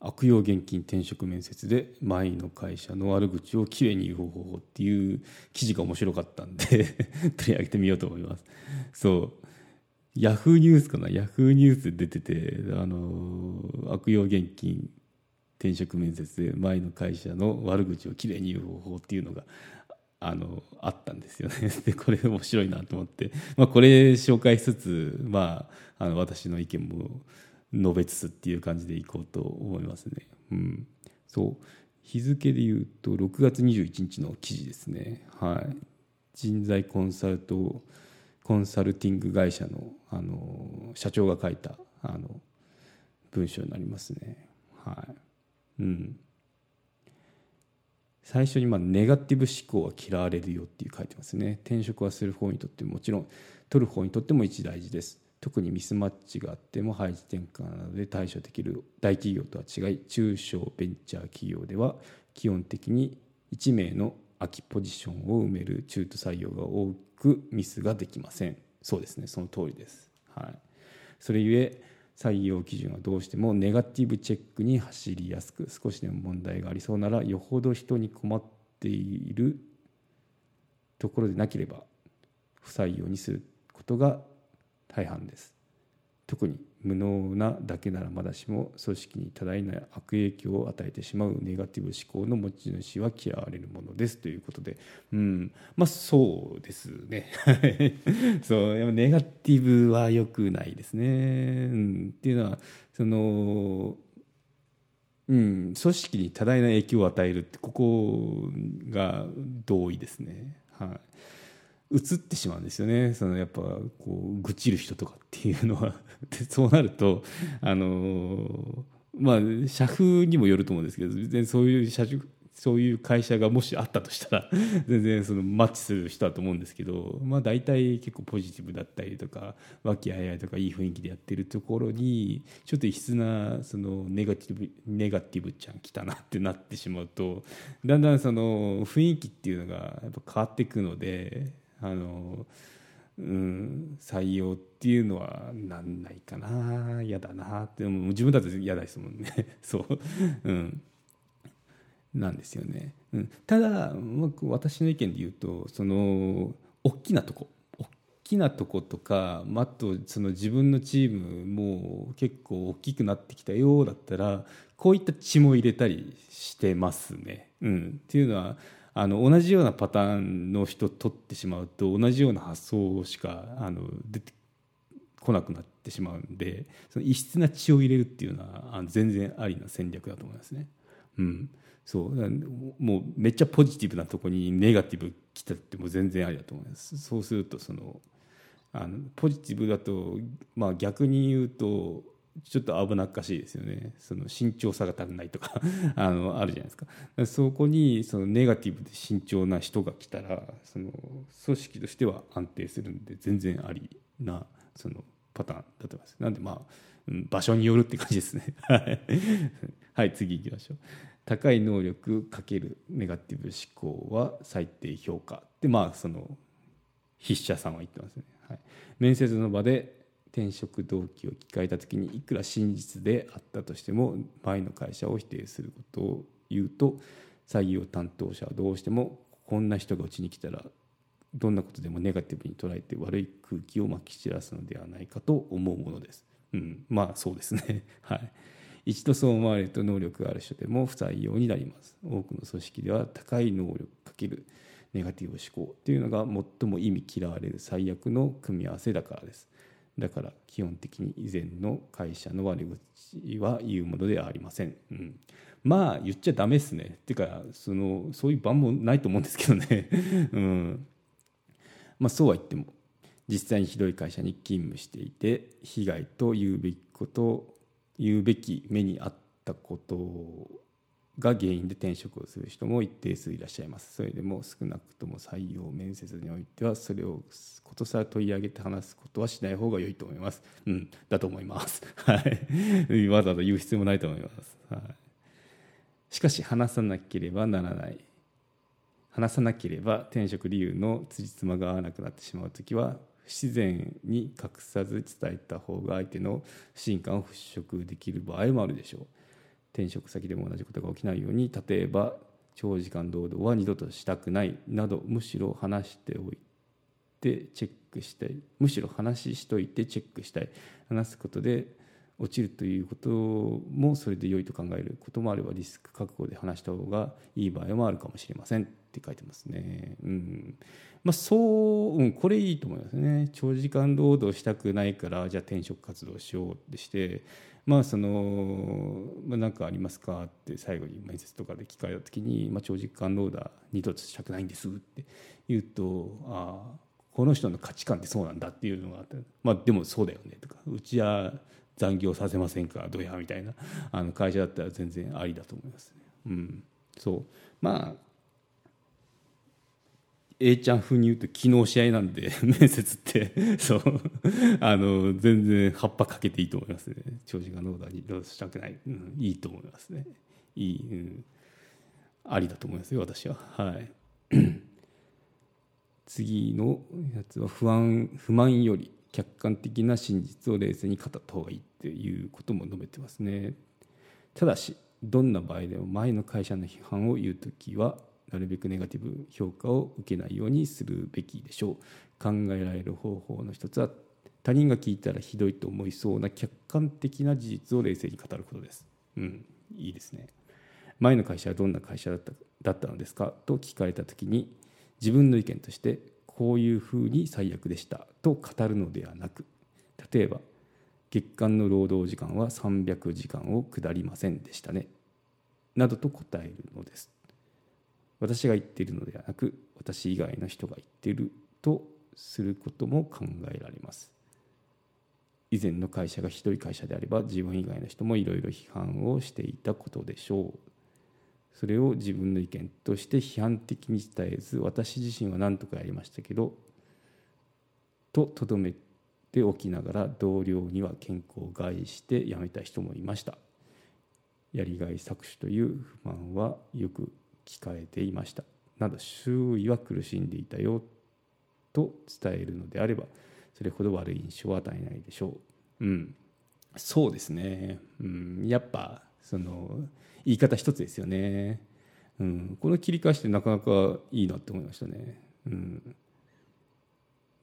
悪用現金転職面接で前の会社の悪口をきれいに言う方法っていう記事が面白かったんで 取り上げてみようと思います。そう。ヤフーニュースかな？ヤフーニュース出ててあの悪用現金転職面接で前の会社の悪口をきれいに言う方法っていうのがあのあったんですよね。でこれ面白いなと思って、まあ、これ紹介しつつ、まあ、あの私の意見も述べつつっていう感じでいこうと思いますね。うん、そう日付で言うと6月21日の記事ですね。はい、人材コンサルトコンサルティング会社のあの社長が書いたあの文章になりますね。はいうん、最初にまあネガティブ思考は嫌われるよっていう書いてますね。転職はする方にとってもちろん取る方にとっても一大事です。特にミスマッチがあっても配置転換などで対処できる大企業とは違い中小ベンチャー企業では基本的に1名の空きポジションを埋める中途採用が多くミスができません。そうですね。その通りです、はい、それゆえ採用基準はどうしてもネガティブチェックに走りやすく少しでも問題がありそうならよほど人に困っているところでなければ不採用にすることが大半です。特に無能なだけならまだしも組織に多大な悪影響を与えてしまうネガティブ思考の持ち主は嫌われるものです。ということで。うん。まあそうですね。そう。ネガティブは良くないですね、うん、っていうのはそのうん、組織に多大な影響を与えるってここが同意ですね。はい。移ってしまうんですよね。そのやっぱこう愚痴る人とかっていうのは。でそうなるとあのまあ社風にもよると思うんですけど全然そういう社そういう会社がもしあったとしたら 全然そのマッチする人だと思うんですけど、まあ、大体結構ポジティブだったりとか和気あいあいとかいい雰囲気でやってるところにちょっと異質なそのネガティブネガティブちゃん来たなってなってしまうとだんだんその雰囲気っていうのがやっぱ変わっていくのであの、うん、採用っていうのはなんないかな。嫌だなって。も自分だと嫌ですもんね。そう、うん、なんですよね、うん、ただ私の意見で言うとその大きなとこ。大きなとことかあとその自分のチームも結構大きくなってきたよだったらこういった血も入れたりしてますね。うん、っていうのはあの同じようなパターンの人取ってしまうと同じような発想しかあの出てこなくなってしまうんでその異質な血を入れるっていうのはあの全然ありな戦略だと思いますね。うん、そうもうめっちゃポジティブなとこにネガティブ来たっても全然ありだと思います。そうするとそのあのポジティブだと、まあ、逆に言うとちょっと危なっかしいですよね。その慎重さが足りないとか あのあるじゃないですか。そこにそのネガティブで慎重な人が来たらその組織としては安定するんで全然ありなそのパターンだと思います。なんでまあ場所によるって感じですね。はい。次行きましょう。高い能力かけるネガティブ思考は最低評価。ってまあその筆者さんは言ってますね、はい、面接の場で転職動機を聞かれた時にいくら真実であったとしても前の会社を否定することを言うと採用担当者はどうしてもこんな人がうちに来たらどんなことでもネガティブに捉えて悪い空気をまき散らすのではないかと思うものです。うん、まあそうですね。はい。一度そう思われると能力がある人でも不採用になります。多くの組織では高い能力かけるネガティブ思考というのが最も意味嫌われる最悪の組み合わせだからです。だから基本的に以前の会社の悪口は言うものではありません、うん、まあ言っちゃダメですね。っていうかそのそういう場もないと思うんですけどね、うん、まあそうは言っても実際にひどい会社に勤務していて被害と言うべきこと言うべき目にあったことが原因で転職をする人も一定数いらっしゃいます。それでも少なくとも採用面接においてはそれをことさら取り上げて話すことはしない方が良いと思います。うんだと思います。はい。わざわざ言う必要もないと思います、はい、しかし話さなければならない。話さなければ転職理由の辻褄が合わなくなってしまう時は不自然に隠さず伝えた方が相手の不信感を払拭できる場合もあるでしょう。転職先でも同じことが起きないように例えば長時間労働は二度としたくないなどむしろ話しておいてチェックしたいむしろ話しといてチェックしたい話すことで落ちるということもそれで良いと考えることもあればリスク覚悟で話した方がいい場合もあるかもしれませんって書いてますね。うんまあ、そう、うん、これいいと思いますね。長時間労働したくないからじゃあ転職活動しようってしてまあその、まあ、なんかありますかって最後に面接とかで聞かれた時に、まあ、長時間労働二度としたくないんですって言うとああこの人の価値観ってそうなんだっていうのがあってまあでもそうだよねとかうちは残業させませんか？どやみたいな。あの会社だったら全然ありだと思いますね。うん、そう。まあ A ちゃん風に言うと昨日試合なんで 面接って。そう。あの全然葉っぱかけていいと思いますね。長時間労働にしたくない、うん、いいと思いますね。いい、うん、ありだと思いますよ私は。はい。次のやつは不安不満より。客観的な真実を冷静に語った方がいいっていうことも述べてますね。ただしどんな場合でも前の会社の批判を言う時はなるべくネガティブ評価を受けないようにするべきでしょう。考えられる方法の一つは他人が聞いたらひどいと思いそうな客観的な事実を冷静に語ることです。うんいいですね。前の会社はどんな会社だっただったのですかと聞かれた時に自分の意見としてこういうふうに最悪でしたと語るのではなく例えば月間の労働時間は300時間を下りませんでしたねなどと答えるのです。私が言っているのではなく私以外の人が言っているとすることも考えられます。以前の会社がひどい会社であれば自分以外の人もいろいろ批判をしていたことでしょう。それを自分の意見として批判的に伝えず私自身は何とかやりましたけどととどめておきながら同僚には健康を害して辞めた人もいました。やりがい搾取という不満はよく聞かれていました。など周囲は苦しんでいたよと伝えるのであればそれほど悪い印象は与えないでしょう。うん。そうですね、うん、やっぱその言い方一つですよね、うん、この切り返しってなかなかいいなって思いましたね、うん、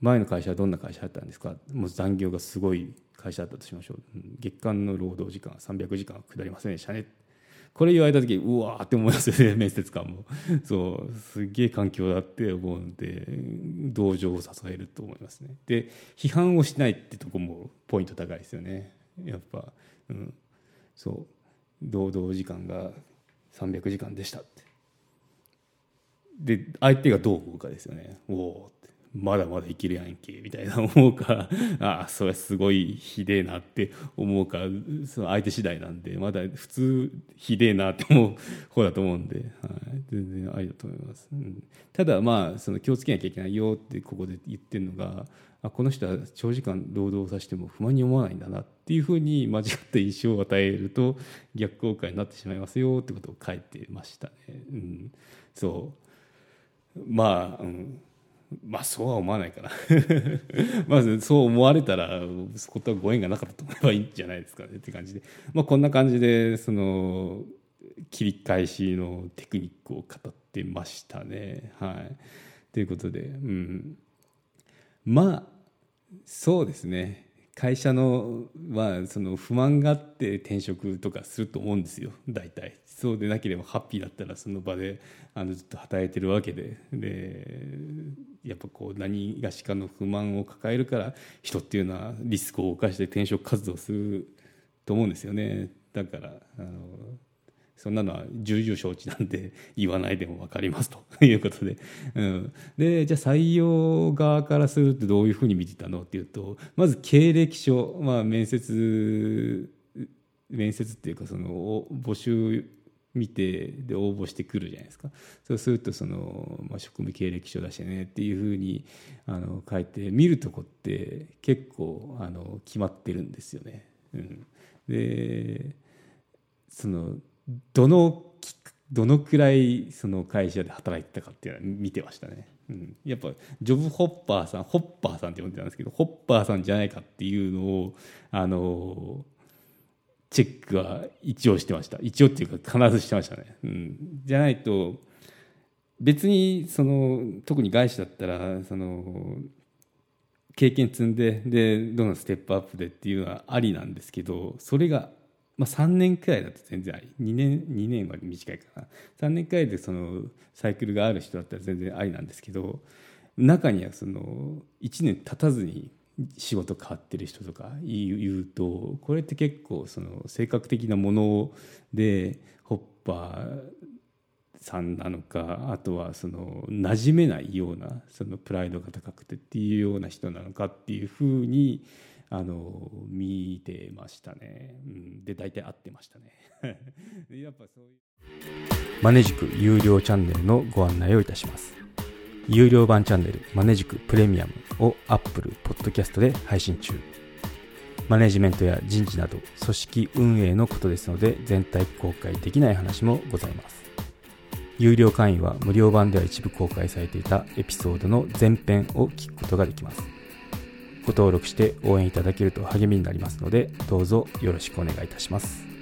前の会社はどんな会社だったんですか？もう残業がすごい会社だったとしましょう、うん、月間の労働時間300時間は下りませんでしたね。これ言われた時うわーって思いますよね 面接官も。そう。すげえ環境だって思うんで同情を支えると思いますね。で批判をしないってとこもポイント高いですよね。やっぱ、うん、そう。労働時間が300時間でしたって。で相手がどう思うかですよね。おおまだまだ生きるやんけみたいな思うか ああそれすごいひでえなって思うかその相手次第なんでまだ普通ひでえなって思う 方だと思うんで、はい、全然ありだと思います、うん、ただまあその気をつけなきゃいけないよってここで言ってるのがあこの人は長時間労働させても不満に思わないんだなっていうふうに間違った印象を与えると逆効果になってしまいますよってことを書いてましたね。うん、そう。まあ、うん。まあそうは思わないかな。まずそう思われたらそことはご縁がなかったと思えばいいんじゃないですかねって感じで、まあ、こんな感じでその切り返しのテクニックを語ってましたね。はい、ということで、うん、まあそうですね。会社のはその不満があって転職とかすると思うんですよ。大体。そうでなければハッピーだったらその場であのずっと働いてるわけで。でやっぱこう何がしかの不満を抱えるから人っていうのはリスクを冒して転職活動すると思うんですよね。だからあのそんなのは重々承知なんで 言わないでも分かります ということで、うん、でじゃあ採用側からするとどういうふうに見てたのっていうとまず経歴書、まあ、面接面接っていうかその募集見てで応募してくるじゃないですかそうするとその、まあ、職務経歴書出してねっていうふうにあの書いて見るとこって結構あの決まってるんですよね。うん、でそのどのどのくらいその会社で働いてたかっていうのは見てましたね。うん、やっぱジョブホッパーさんホッパーさんって呼んでたんですけどホッパーさんじゃないかっていうのをあのチェックは一応してました。一応っていうか必ずしてましたね、うん、じゃないと別にその特に外資だったらその経験積んででどんどんステップアップでっていうのはありなんですけどそれが、まあ、3年くらいだと全然あり。2年2年は短いかな。3年くらいでそのサイクルがある人だったら全然ありなんですけど中にはその1年経たずに仕事変わってる人とか言うとこれって結構その性格的なものでホッパーさんなのかあとはその馴染めないようなそのプライドが高くてっていうような人なのかっていうふうにあの見てましたね、うん、で大体合ってましたね。やっぱそういう。マネジク有料チャンネルのご案内をいたします。有料版チャンネルマネジクプレミアムを Apple Podcast で配信中。マネジメントや人事など組織運営のことですので全体公開できない話もございます。有料会員は無料版では一部公開されていたエピソードの前編を聞くことができます。ご登録して応援いただけると励みになりますのでどうぞよろしくお願いいたします。